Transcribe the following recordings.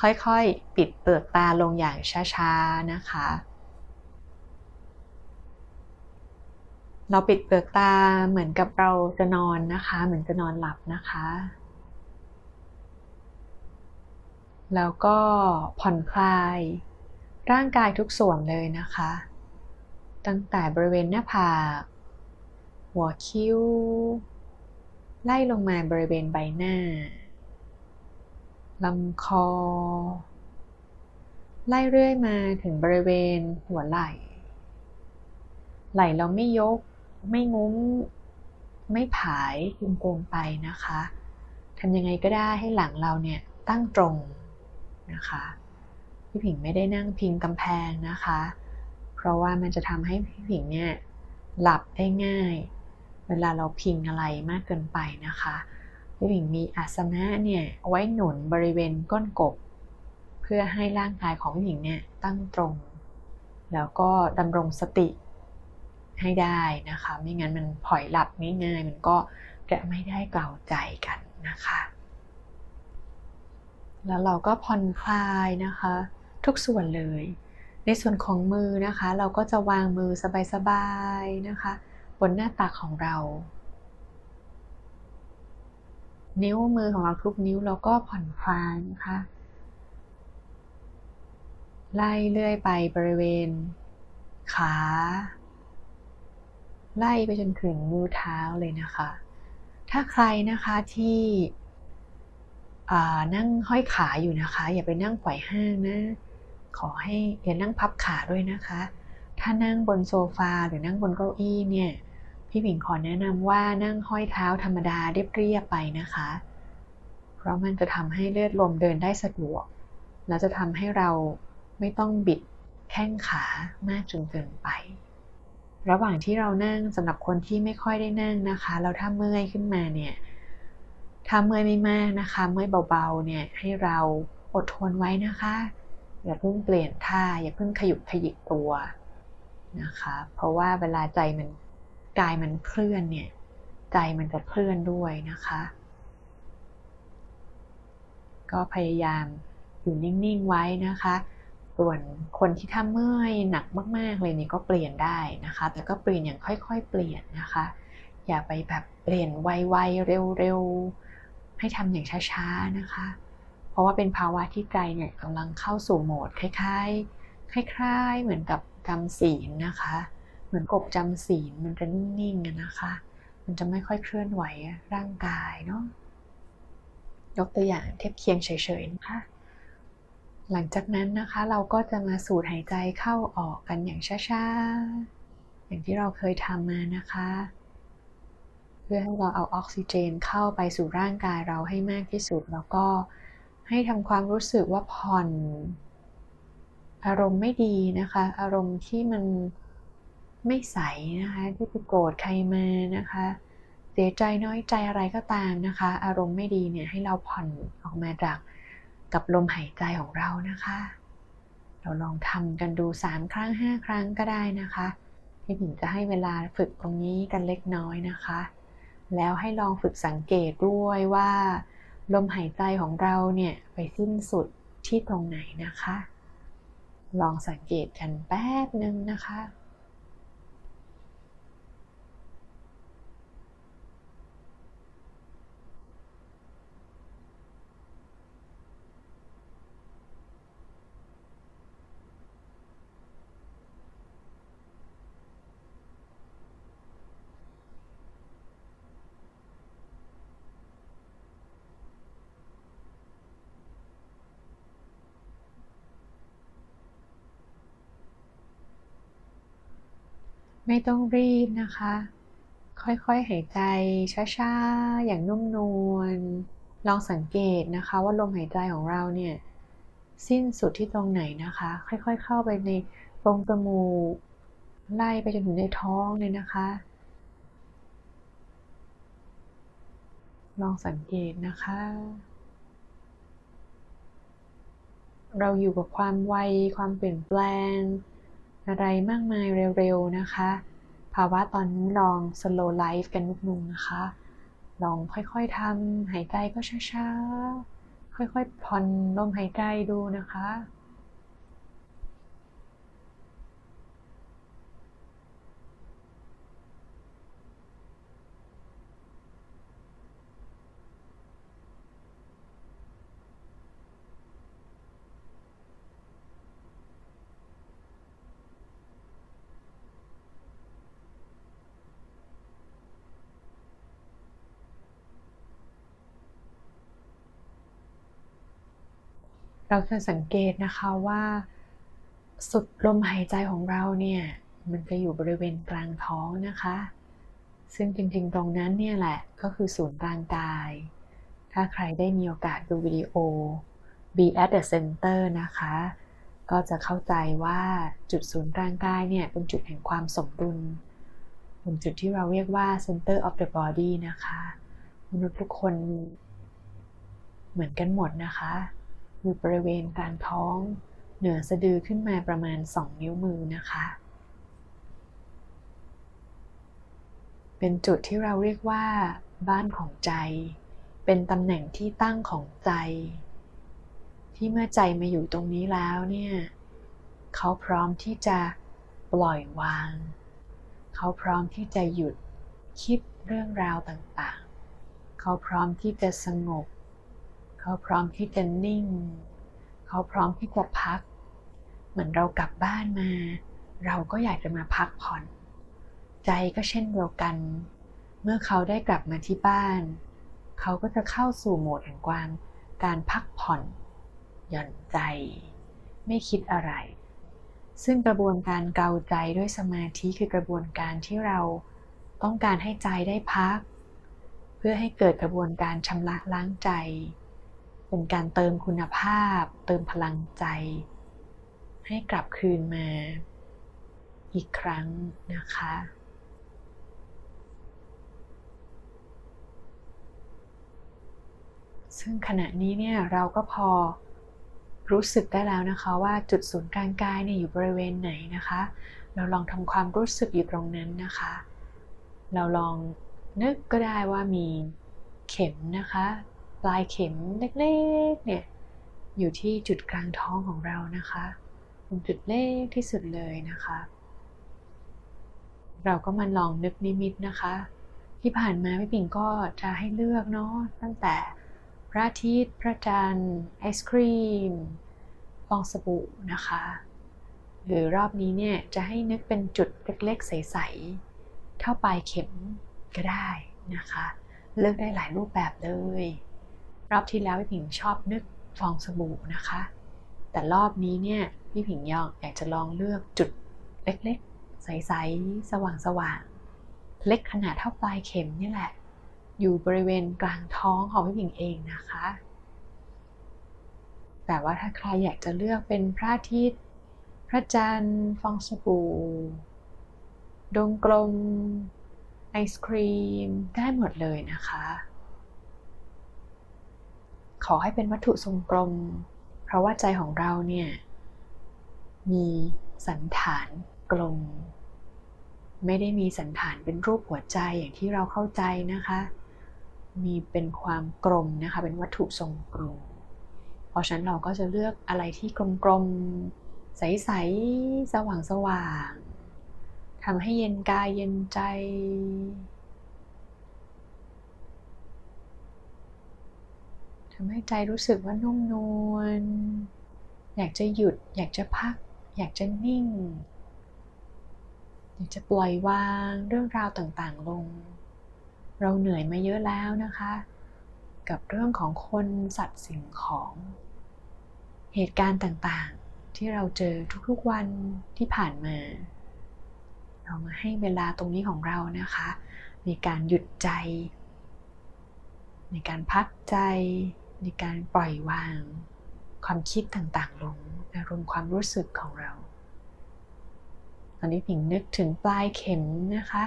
ค่อยๆ ปิดเปลือกตาลงอย่างช้าๆนะคะ เราปิดเปลือกตาเหมือนกับเราจะนอนนะคะ เหมือนจะนอนหลับนะคะ แล้วก็ผ่อนคลาย ร่างกายทุกส่วนเลยนะคะ ตั้งแต่บริเวณหน้าผาก หัวคิ้ว ไล่ลงมาบริเวณใบหน้า ลำคอ ไล่เรื่อยมาถึงบริเวณหัวไหล่ ไหล่เราไม่ยก ไม่งุ้ม ไม่ผายคุมโกงไปนะคะทำยังไงก็ได้ให้หลังเราเนี่ยตั้งตรงนะคะพี่ผิงไม่ได้นั่งพิงกำแพงนะคะ เพราะว่ามันจะทำให้พี่ผิงเนี่ยหลับได้ง่าย เวลาเราพิงอะไรมากเกินไปนะคะ พี่ผิงมีอาสนะเนี่ยไว้หนุนบริเวณก้นกบ เพื่อให้ร่างกายของพี่ผิงเนี่ยตั้งตรง แล้วก็ดำรงสติให้ได้นะคะ ไม่งั้นมันผ่อยหลับง่ายๆ มันก็จะไม่ได้กล่าวใจกันนะคะ แล้วเราก็ผ่อนคลายนะคะ ทุกส่วนเลย ในส่วนของมือนะคะ เราก็จะวางมือสบายๆนะคะ บนหน้าตักของเรา นิ้วมือของเราทุกนิ้วเราก็ผ่อนคลายนะคะ ไล่เลื่อยไปบริเวณ ขา ไล่ไปจนถึงมือเท้าเลยนะคะ ถ้าใครนะคะที่นั่งห้อยขาอยู่นะคะ อย่าไปนั่งไขว่ห้างนะ ขอให้อย่านั่งพับขาด้วยนะคะ ถ้านั่งบนโซฟาหรือนั่งบนเก้าอี้เนี่ย พี่ผิงขอแนะนำว่านั่งห้อยเท้าธรรมดาเรียบๆไปนะคะ เพราะมันจะทำให้เลือดลมเดินได้สะดวก และจะทำให้เราไม่ต้องบิดแข้งขามากจนเกินไป ระหว่างที่เรานั่งสำหรับคนที่ไม่ค่อยได้นั่งนะคะ เราถ้าเมื่อยขึ้นมาเนี่ยถ้าเมื่อยไม่มากนะคะ เมื่อยเบาๆเนี่ยให้เราอดทนไว้นะคะ อย่าเพิ่งเปลี่ยนท่าอย่าเพิ่งขยุกขยิกตัวนะคะ เพราะว่าเวลาใจมัน กายมันเคลื่อนเนี่ย ใจมันจะเคลื่อนด้วยนะคะ ก็พยายามอยู่นิ่งๆไว้นะคะ ส่วนคนที่ทำเมื่อยหนักมากๆเลยนี่ก็เปลี่ยนได้นะคะ แต่ก็เปลี่ยนอย่างค่อยๆ เปลี่ยนนะคะ อย่าไปแบบเปลี่ยนไวๆเร็วๆ ให้ทำอย่างช้าๆนะคะ เพราะว่าเป็นภาวะที่ใจเนี่ยกำลังเข้าสู่โหมดคล้ายๆคล้ายๆ เหมือนกับกรรมศีลนะคะ เหมือนกบจำศีลมันจะนิ่งๆนะคะ มันจะไม่ค่อยเคลื่อนไหวร่างกายเนาะยกตัวอย่างเทียบเคียงเฉยๆนะคะ หลังจากนั้นนะคะเราก็จะมาสูดหายใจเข้าออกกันอย่างช้าๆ อย่างที่เราเคยทำมานะคะ เพื่อให้เราเอาออกซิเจนเข้าไปสู่ร่างกายเราให้มากที่สุด แล้วก็ให้ทำความรู้สึกว่าผ่อน อารมณ์ไม่ดีนะคะ อารมณ์ที่มัน ไม่ใสนะคะที่ไปโกรธใครมานะคะ เสียใจน้อยใจอะไรก็ตามนะคะ อารมณ์ไม่ดีเนี่ยให้เราผ่อนออกมาจากกับลมหายใจของเรานะคะ เราลองทำกันดู 3 ครั้ง 5 ครั้งก็ได้นะคะที่ถึงจะให้เวลาฝึกตรงนี้กันเล็กน้อยนะคะ แล้วให้ลองฝึกสังเกตด้วยว่า ลมหายใจของเราเนี่ยไปสิ้นสุดที่ตรงไหนนะคะ ลองสังเกตกันแป๊บนึงนะคะ ไม่ต้องรีบนะคะ ค่อยๆหายใจช้าๆ อย่างนุ่มนวล ลองสังเกตนะคะว่าลมหายใจของเราเนี่ย สิ้นสุดที่ตรงไหนนะคะ ค่อยๆ เข้าไปในตรงจมูกไล่ไปจนถึงในท้องเลยนะคะ ลองสังเกตนะคะ เราอยู่กับความไวความเปลี่ยนแปลง อะไรมากมายเร็วๆนะคะ ภาวะตอนนี้ลอง slow life กันนิดนึงนะคะ ลองค่อยๆทำหายใจก็ช้าๆคค่อยๆผ่อนลมหายใจดูนะคะ เราจะสังเกตนะคะว่า สุดลมหายใจของเราเนี่ยมันจะอยู่บริเวณกลางท้องนะคะ ซึ่งจริงๆตรงนั้นเนี่ยแหละก็คือศูนย์กลางกาย ถ้าใครได้มีโอกาสดูวิดีโอ Be at the center นะคะ ก็จะเข้าใจว่าจุดศูนย์กลางกายเนี่ยเป็นจุดแห่งความสมดุลเป็นจุดที่เราเรียกว่า center of the body นะคะ มนุษย์ทุกคนเหมือนกันหมดนะคะ อยู่บริเวณกลางท้อง เหนือสะดือขึ้นมาประมาณ 2 นิ้วมือนะคะ เป็นจุดที่เราเรียกว่า บ้านของใจ เป็นตำแหน่งที่ตั้งของใจ ที่เมื่อใจมาอยู่ตรงนี้แล้วเนี่ยเขาพร้อมที่จะปล่อยวาง เขาพร้อมที่จะหยุดคิดเรื่องราวต่างๆ เขาพร้อมที่จะสงบ เขาพร้อมที่จะนิ่ง เขาพร้อมที่จะพัก เหมือนเรากลับบ้านมา เราก็อยากจะมาพักผ่อน ใจก็เช่นเดียวกัน เมื่อเขาได้กลับมาที่บ้าน เขาก็จะเข้าสู่โหมดแห่งความการพักผ่อนหย่อนใจ ไม่คิดอะไร ซึ่งกระบวนการเกาใจด้วยสมาธิคือกระบวนการที่เราต้องการให้ใจได้พัก เพื่อให้เกิดกระบวนการชำระล้างใจ เป็นการเติมคุณภาพ เติมพลังใจ ให้กลับคืนมาอีกครั้งนะคะ ซึ่งขณะนี้เนี่ยเราก็พอรู้สึกได้แล้วนะคะว่าจุดศูนย์กลางกายเนี่ยอยู่บริเวณไหนนะคะ เราลองทำความรู้สึกอยู่ตรงนั้นนะคะ เราลองนึกก็ได้ว่ามีเข็มนะคะ ปลายเข็มเล็กๆเนี่ยอยู่ที่จุดกลางท้องของเรานะคะเป็นจุดเล็กที่สุดเลยนะคะ เราก็มาลองนึกนิมิตนะคะ ที่ผ่านมาพี่ปิ่งก็จะให้เลือกเนาะตั้งแต่พระอาทิตย์พระจันทร์ไอศครีมฟองสบู่นะคะ หรือรอบนี้เนี่ยจะให้นึกเป็นจุดเล็กๆ ใสๆเท่าปลายเข็มก็ได้นะคะ เลือกได้หลายรูปแบบเลย รอบที่แล้วพี่ผิงชอบนึกฟองสบู่นะคะ แต่รอบนี้เนี่ยพี่ผิงยองอยากจะลองเลือกจุดเล็กๆ ใสๆ สว่างๆ เล็กขนาดเท่าปลายเข็มนี่แหละ อยู่บริเวณกลางท้องของพี่ผิงเองนะคะ แต่ว่าถ้าใครอยากจะเลือกเป็นพระอาทิตย์ พระจันทร์ฟองสบู่ดวงกลม ไอศครีม ได้หมดเลยนะคะ ขอให้เป็นวัตถุทรงกลม เพราะว่าใจของเราเนี่ย มีสันฐานกลม ไม่ได้มีสันฐานเป็นรูปหัวใจอย่างที่เราเข้าใจนะคะ มีเป็นความกลมนะคะ เป็นวัตถุทรงกลม เพราะฉะนั้นเราก็จะเลือกอะไรที่กลมๆ ใสๆ สว่างๆทำให้เย็นกายเย็นใจ ทำให้ใจรู้สึกว่านุ่มนวล อยากจะหยุด อยากจะพัก อยากจะนิ่ง อยากจะปล่อยวางเรื่องราวต่างๆลง เราเหนื่อยมาเยอะแล้วนะคะ กับเรื่องของคนสัตว์สิ่งของ เหตุการณ์ต่างๆที่เราเจอทุกๆวันที่ผ่านมา เรามาให้เวลาตรงนี้ของเรานะคะ ในการหยุดใจในการพักใจ ในการปล่อยวาง ความคิดต่างๆ ลงอารมณ์ความรู้สึกของเรา ตอนนี้ผิงนึกถึงปลายเข็มนะคะ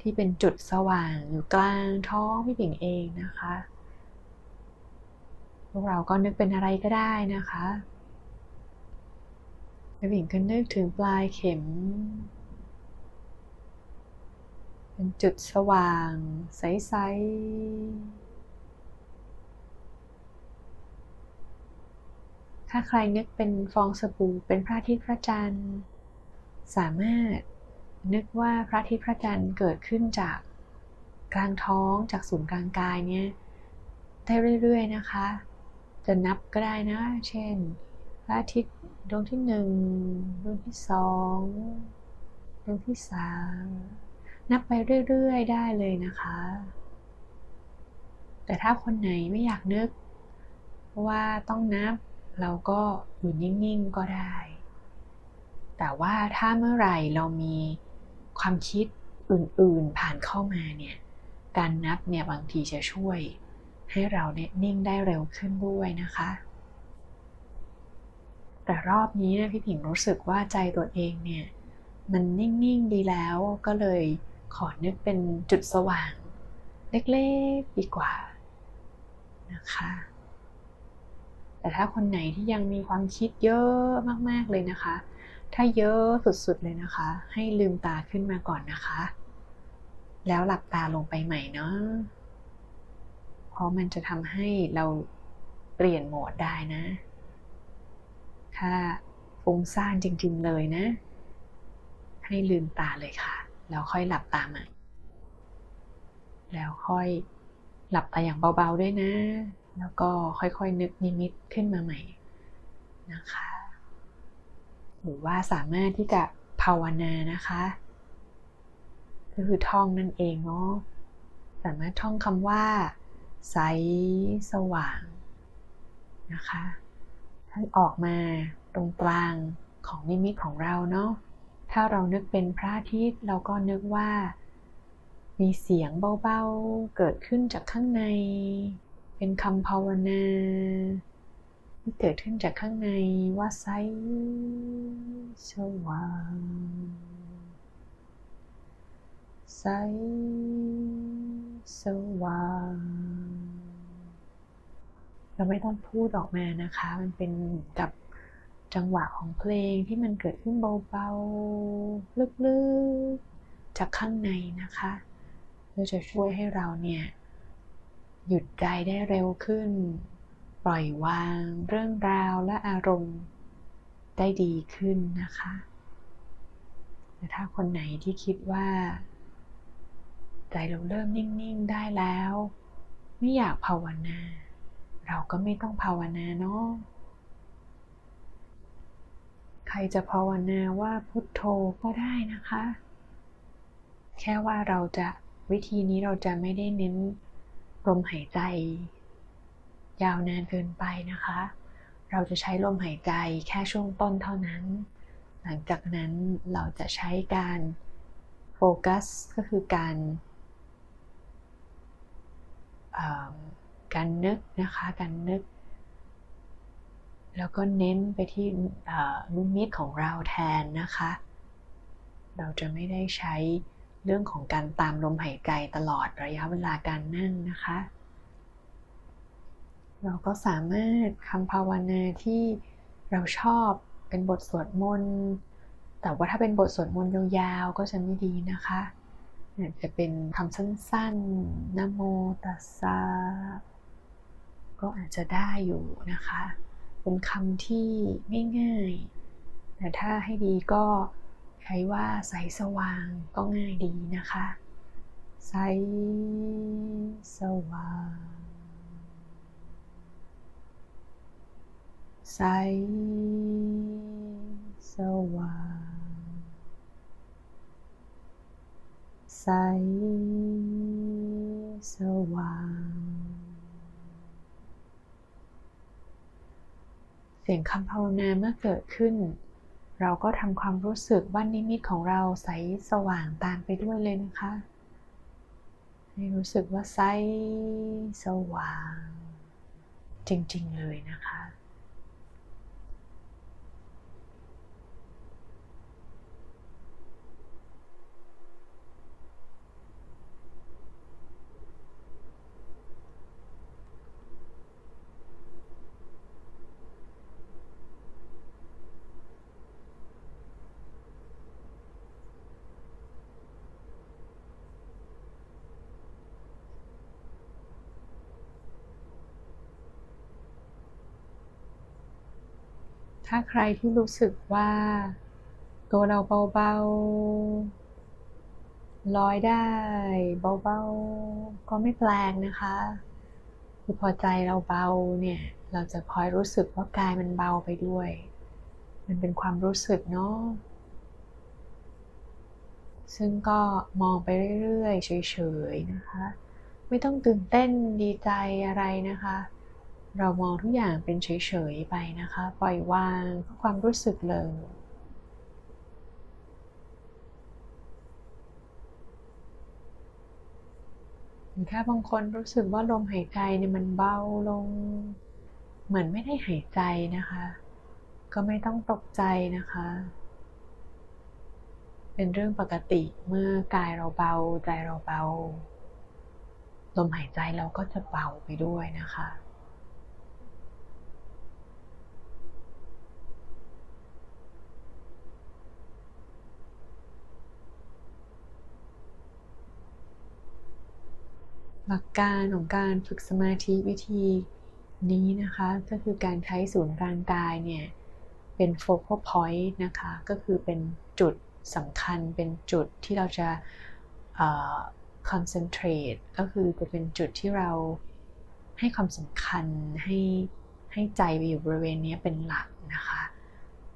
ที่เป็นจุดสว่างอยู่กลางท้องพี่ผิงเองนะคะพวกเราก็นึกเป็นอะไรก็ได้นะคะพี่ผิงก็นึกถึงปลายเข็มเป็นจุดสว่างใสๆ ถ้าใครนึกเป็นฟองสบู่เป็นพระอาทิตย์พระจันทร์ สามารถนึกว่าพระอาทิตย์พระจันทร์เกิดขึ้นจากกลางท้องจากศูนย์กลางกายเนี่ยได้เรื่อยๆนะคะ จะนับก็ได้นะ เช่น พระอาทิตย์ดวงที่หนึ่งดวงที่สองดวงที่สามนับไปเรื่อยๆ ได้เลยนะคะ แต่ถ้าคนไหนไม่อยากนึกว่าต้องนับ เราก็อยู่นิ่งๆก็ได้ แต่ว่าถ้าเมื่อไหร่เรามีความคิดอื่นๆผ่านเข้ามาเนี่ยการนับเนี่ยบางทีจะช่วย ให้เราเนี่ยนิ่งได้เร็วขึ้นด้วยนะคะ แต่รอบนี้นะพี่ผิงรู้สึกว่าใจตัวเองเนี่ยมันนิ่งๆดีแล้วก็เลยขอนึกเป็นจุดสว่าง เล็กๆดีกว่านะคะ แต่ถ้าคนไหนที่ยังมีความคิดเยอะมากๆเลยนะคะ ถ้าเยอะสุดๆเลยนะคะ ให้ลืมตาขึ้นมาก่อนนะคะ แล้วหลับตาลงไปใหม่เนาะเพราะมันจะทำให้เราเปลี่ยนโหมดได้นะ ถ้าฟุ้งซ่านจริง ๆ เลยนะ ให้ลืมตาเลยค่ะ แล้วค่อยหลับตาใหม่ แล้วค่อยหลับตาอย่างเบาๆด้วยนะ แล้วก็ค่อยๆนึกนิมิตขึ้นมาใหม่นะคะ หรือว่าสามารถที่จะภาวนานะคะ ก็คือท่องนั่นเองเนาะสามารถท่องคำว่าใสสว่างนะคะให้ออกมาตรงกลางของนิมิตของเราเนาะถ้าเรานึกเป็นพระอาทิตย์เราก็นึกว่ามีเสียงเบาๆ เกิดขึ้นจากข้างใน เป็นคำภาวนาที่เกิดขึ้นจากข้างในว่าไซสว่างไซสว่างเราไม่ต้องพูดออกมานะคะ มันเป็นกับจังหวะของเพลงที่มันเกิดขึ้นเบาๆ ลึกๆ จากข้างในนะคะเพื่อจะช่วยให้เราเนี่ย หยุดใจได้เร็วขึ้น ปล่อยวางเรื่องราวและอารมณ์ได้ดีขึ้นนะคะแต่ถ้าคนไหนที่คิดว่า ใจเราเริ่มนิ่ง ๆ ได้แล้ว ไม่อยากภาวนา เราก็ไม่ต้องภาวนาเนาะใครจะภาวนาว่าพุทโธก็ได้นะคะ แค่ว่าเราจะวิธีนี้เราจะไม่ได้เน้น ลมหายใจ ยาวนานเกินไปนะคะ เราจะใช้ลมหายใจแค่ช่วงต้นเท่านั้น หลังจากนั้นเราจะใช้การโฟกัสก็คือการการนึกนะคะ การนึก แล้วก็เน้นไปที่นุมิตของเราแทนนะคะ เราจะไม่ได้ใช้ เรื่องของการตามลมหายใจตลอดระยะเวลาการนั่งนะคะ เราก็สามารถคำภาวนาที่เราชอบเป็นบทสวดมนต์ แต่ว่าถ้าเป็นบทสวดมนต์ยาวๆก็จะไม่ดีนะคะอาจจะเป็นคำสั้นๆนโมตัสสะก็อาจจะได้อยู่นะคะ เป็นคำที่ง่ายๆ แต่ถ้าให้ดีก็ ใช้ว่าใสสว่างก็ง่ายดีนะคะ ใสสว่าง ใสสว่าง ใสสว่าง เสียงคำภาวนาเมื่อเกิดขึ้น เราก็ทำความรู้สึกว่านิมิตของเราใสสว่างตามไปด้วยเลยนะคะให้รู้สึกว่าใสสว่าง จริงๆเลยนะคะ ถ้าใครที่รู้สึกว่าตัวเราเบาๆลอยได้ เบาๆ ก็ไม่แปลกนะคะคือพอใจเราเบาเนี่ย เราจะคอยรู้สึกว่ากายมันเบาไปด้วย มันเป็นความรู้สึกเนาะซึ่งก็มองไปเรื่อยๆเฉยๆนะคะ ไม่ต้องตื่นเต้นดีใจอะไรนะคะ เรามองทุกอย่างเป็นเฉยๆไปนะคะ ปล่อยวางความรู้สึกเลยถ้าบางคนรู้สึกว่าลมหายใจเนี่ยมันเบาลง เหมือนไม่ได้หายใจนะคะ ก็ไม่ต้องตกใจนะคะ เป็นเรื่องปกติเมื่อกายเราเบาใจเราเบา ลมหายใจเราก็จะเบาไปด้วยนะคะ หลักการของการฝึกสมาธิวิธีนี้นะคะก็คือการใช้ศูนย์กลางกายเนี่ยเป็น focal point นะคะก็คือเป็นจุดสำคัญเป็นจุดที่เราจะ concentrate ก็คือจะเป็นจุดที่เราให้ความสำคัญให้ให้ใจไปอยู่บริเวณนี้เป็นหลักนะคะ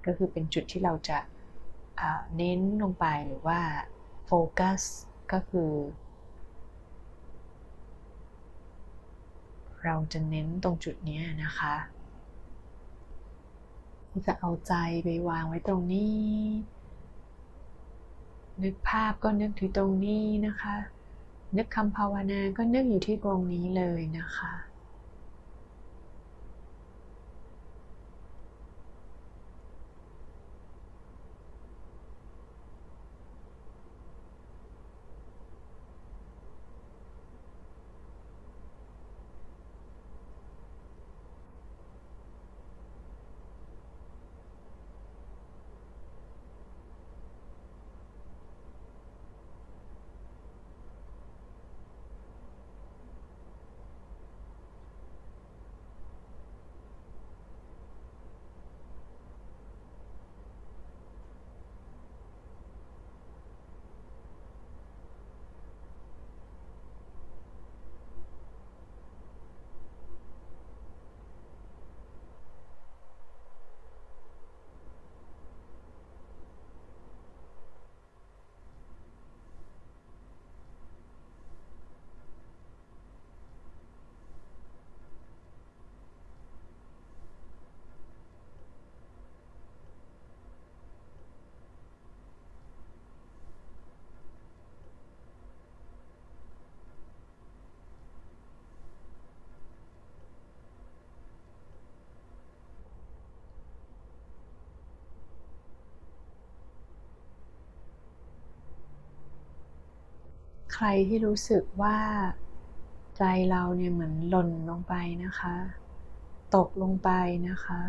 ก็คือเป็นจุดที่เราจะเน้นลงไปหรือว่าโฟกัสก็คือ เราจะเน้นตรงจุดนี้นะคะจะเอาใจไปวางไว้ตรงนี้ นึกภาพก็นึกถึงตรงนี้นะคะ นึกคำภาวนาก็นึกอยู่ที่ตรงนี้เลยนะคะ รที่รู้สึกว่าใจเราเนี่ยเหมือนหล่นลงไปนะคะ ตกลงไปนะคะ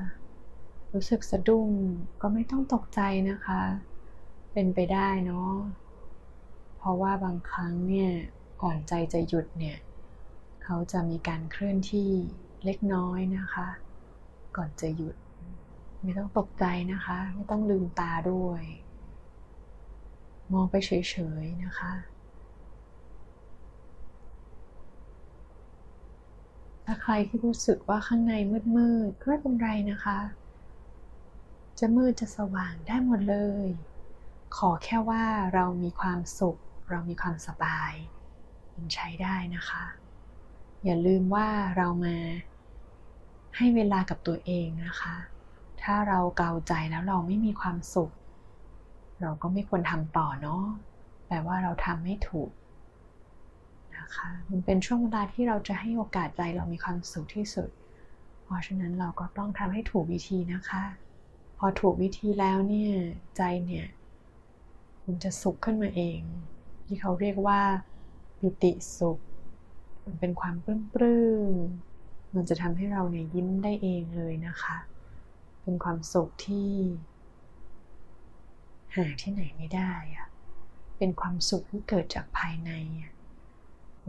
รู้สึกสะดุ้งก็ไม่ต้องตกใจนะคะ เป็นไปได้เนาะเพราะว่าบางครั้งเนี่ยก่อนใจจะหยุดเนี่ยเขาจะมีการเคลื่อนที่เล็กน้อยนะคะ ก่อนจะหยุด ไม่ต้องตกใจนะคะ ไม่ต้องลืมตาด้วย มองไปเฉยๆนะคะ ถ้าใครที่รู้สึกว่าข้างในมืดๆก็ไม่เป็นไรนะคะ จะมืดจะสว่างได้หมดเลย ขอแค่ว่าเรามีความสุข เรามีความสบายมันใช้ได้นะคะ อย่าลืมว่าเรามาให้เวลากับตัวเองนะคะ ถ้าเราเกาใจแล้วเราไม่มีความสุข เราก็ไม่ควรทำต่อเนาะแปลว่าเราทำไม่ถูก คะ มันเป็นช่วงเวลาที่เราจะให้โอกาสใจเรามีความสุขที่สุด เพราะฉะนั้นเราก็ต้องทำให้ถูกวิธีนะคะ พอถูกวิธีแล้วเนี่ยใจเนี่ยมันจะสุขขึ้นมาเอง ที่เขาเรียกว่าปิติสุข มันเป็นความปลื้มปลื้มมันจะทำให้เราเนี่ยยิ้มได้เองเลยนะคะ เป็นความสุขที่ หาที่ไหนไม่ได้อะเป็นความสุขที่เกิดจากภายในอะ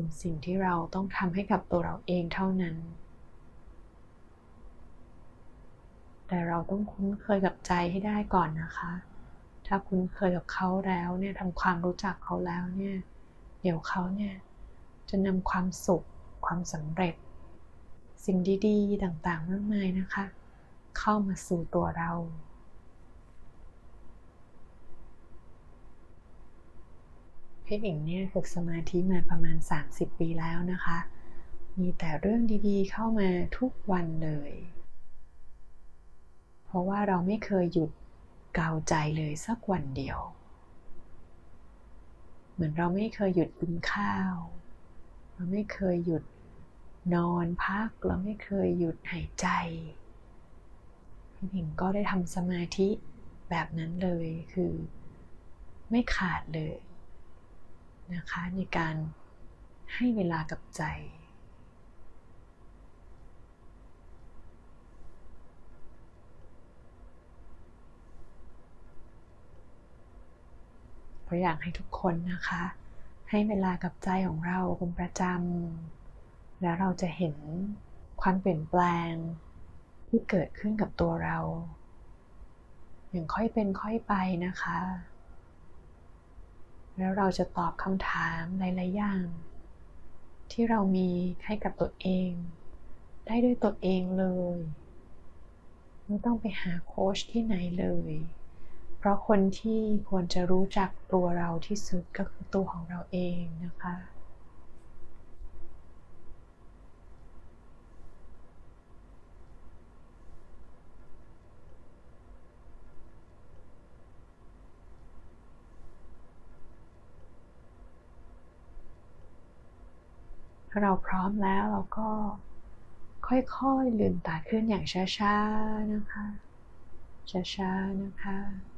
เป็นสิ่งที่เราต้องทำให้กับตัวเราเองเท่านั้นแแต่เราต้องคุ้นเคยกับใจให้ได้ก่อนนะคะ ถ้าคุ้นเคยกับเขาแล้วเนี่ยทำความรู้จักเขาแล้วเนี่ยเดี๋ยวเขาเนี่ยจะนำความสุข ความสำเร็จ สิ่งดีๆ ต่างๆ มากมายนะคะ เข้ามาสู่ตัวเรา พี่หญิงเนี่ยฝึกสมาธิมาประมาณ 30 ปีแล้วนะคะ มีแต่เรื่องดีๆ เข้ามาทุกวันเลย เพราะว่าเราไม่เคยหยุดเกาใจเลยสักวันเดียว เหมือนเราไม่เคยหยุดกินข้าว เราไม่เคยหยุดนอนพัก เราไม่เคยหยุดหายใจ พี่หญิงก็ได้ทำสมาธิแบบนั้นเลยคือไม่ขาดเลย นะคะในการให้เวลากับใจ เพราะอยากให้ทุกคนนะคะ ให้เวลากับใจของเราเป็นประจำ แล้วเราจะเห็นความเปลี่ยนแปลงที่เกิดขึ้นกับตัวเรา อย่างค่อยเป็นค่อยไปนะคะ แล้วเราจะตอบคำถามหลายๆอย่าง ที่เรามีให้กับตัวเอง ได้ด้วยตัวเองเลย ไม่ต้องไปหาโค้ชที่ไหนเลย เพราะคนที่ควรจะรู้จักตัวเราที่สุดก็คือตัวของเราเองนะคะ ถ้าเราพร้อมแล้วเราก็ค่อยๆลืมตาขึ้นอย่างช้าๆนะคะ ช้าๆนะคะ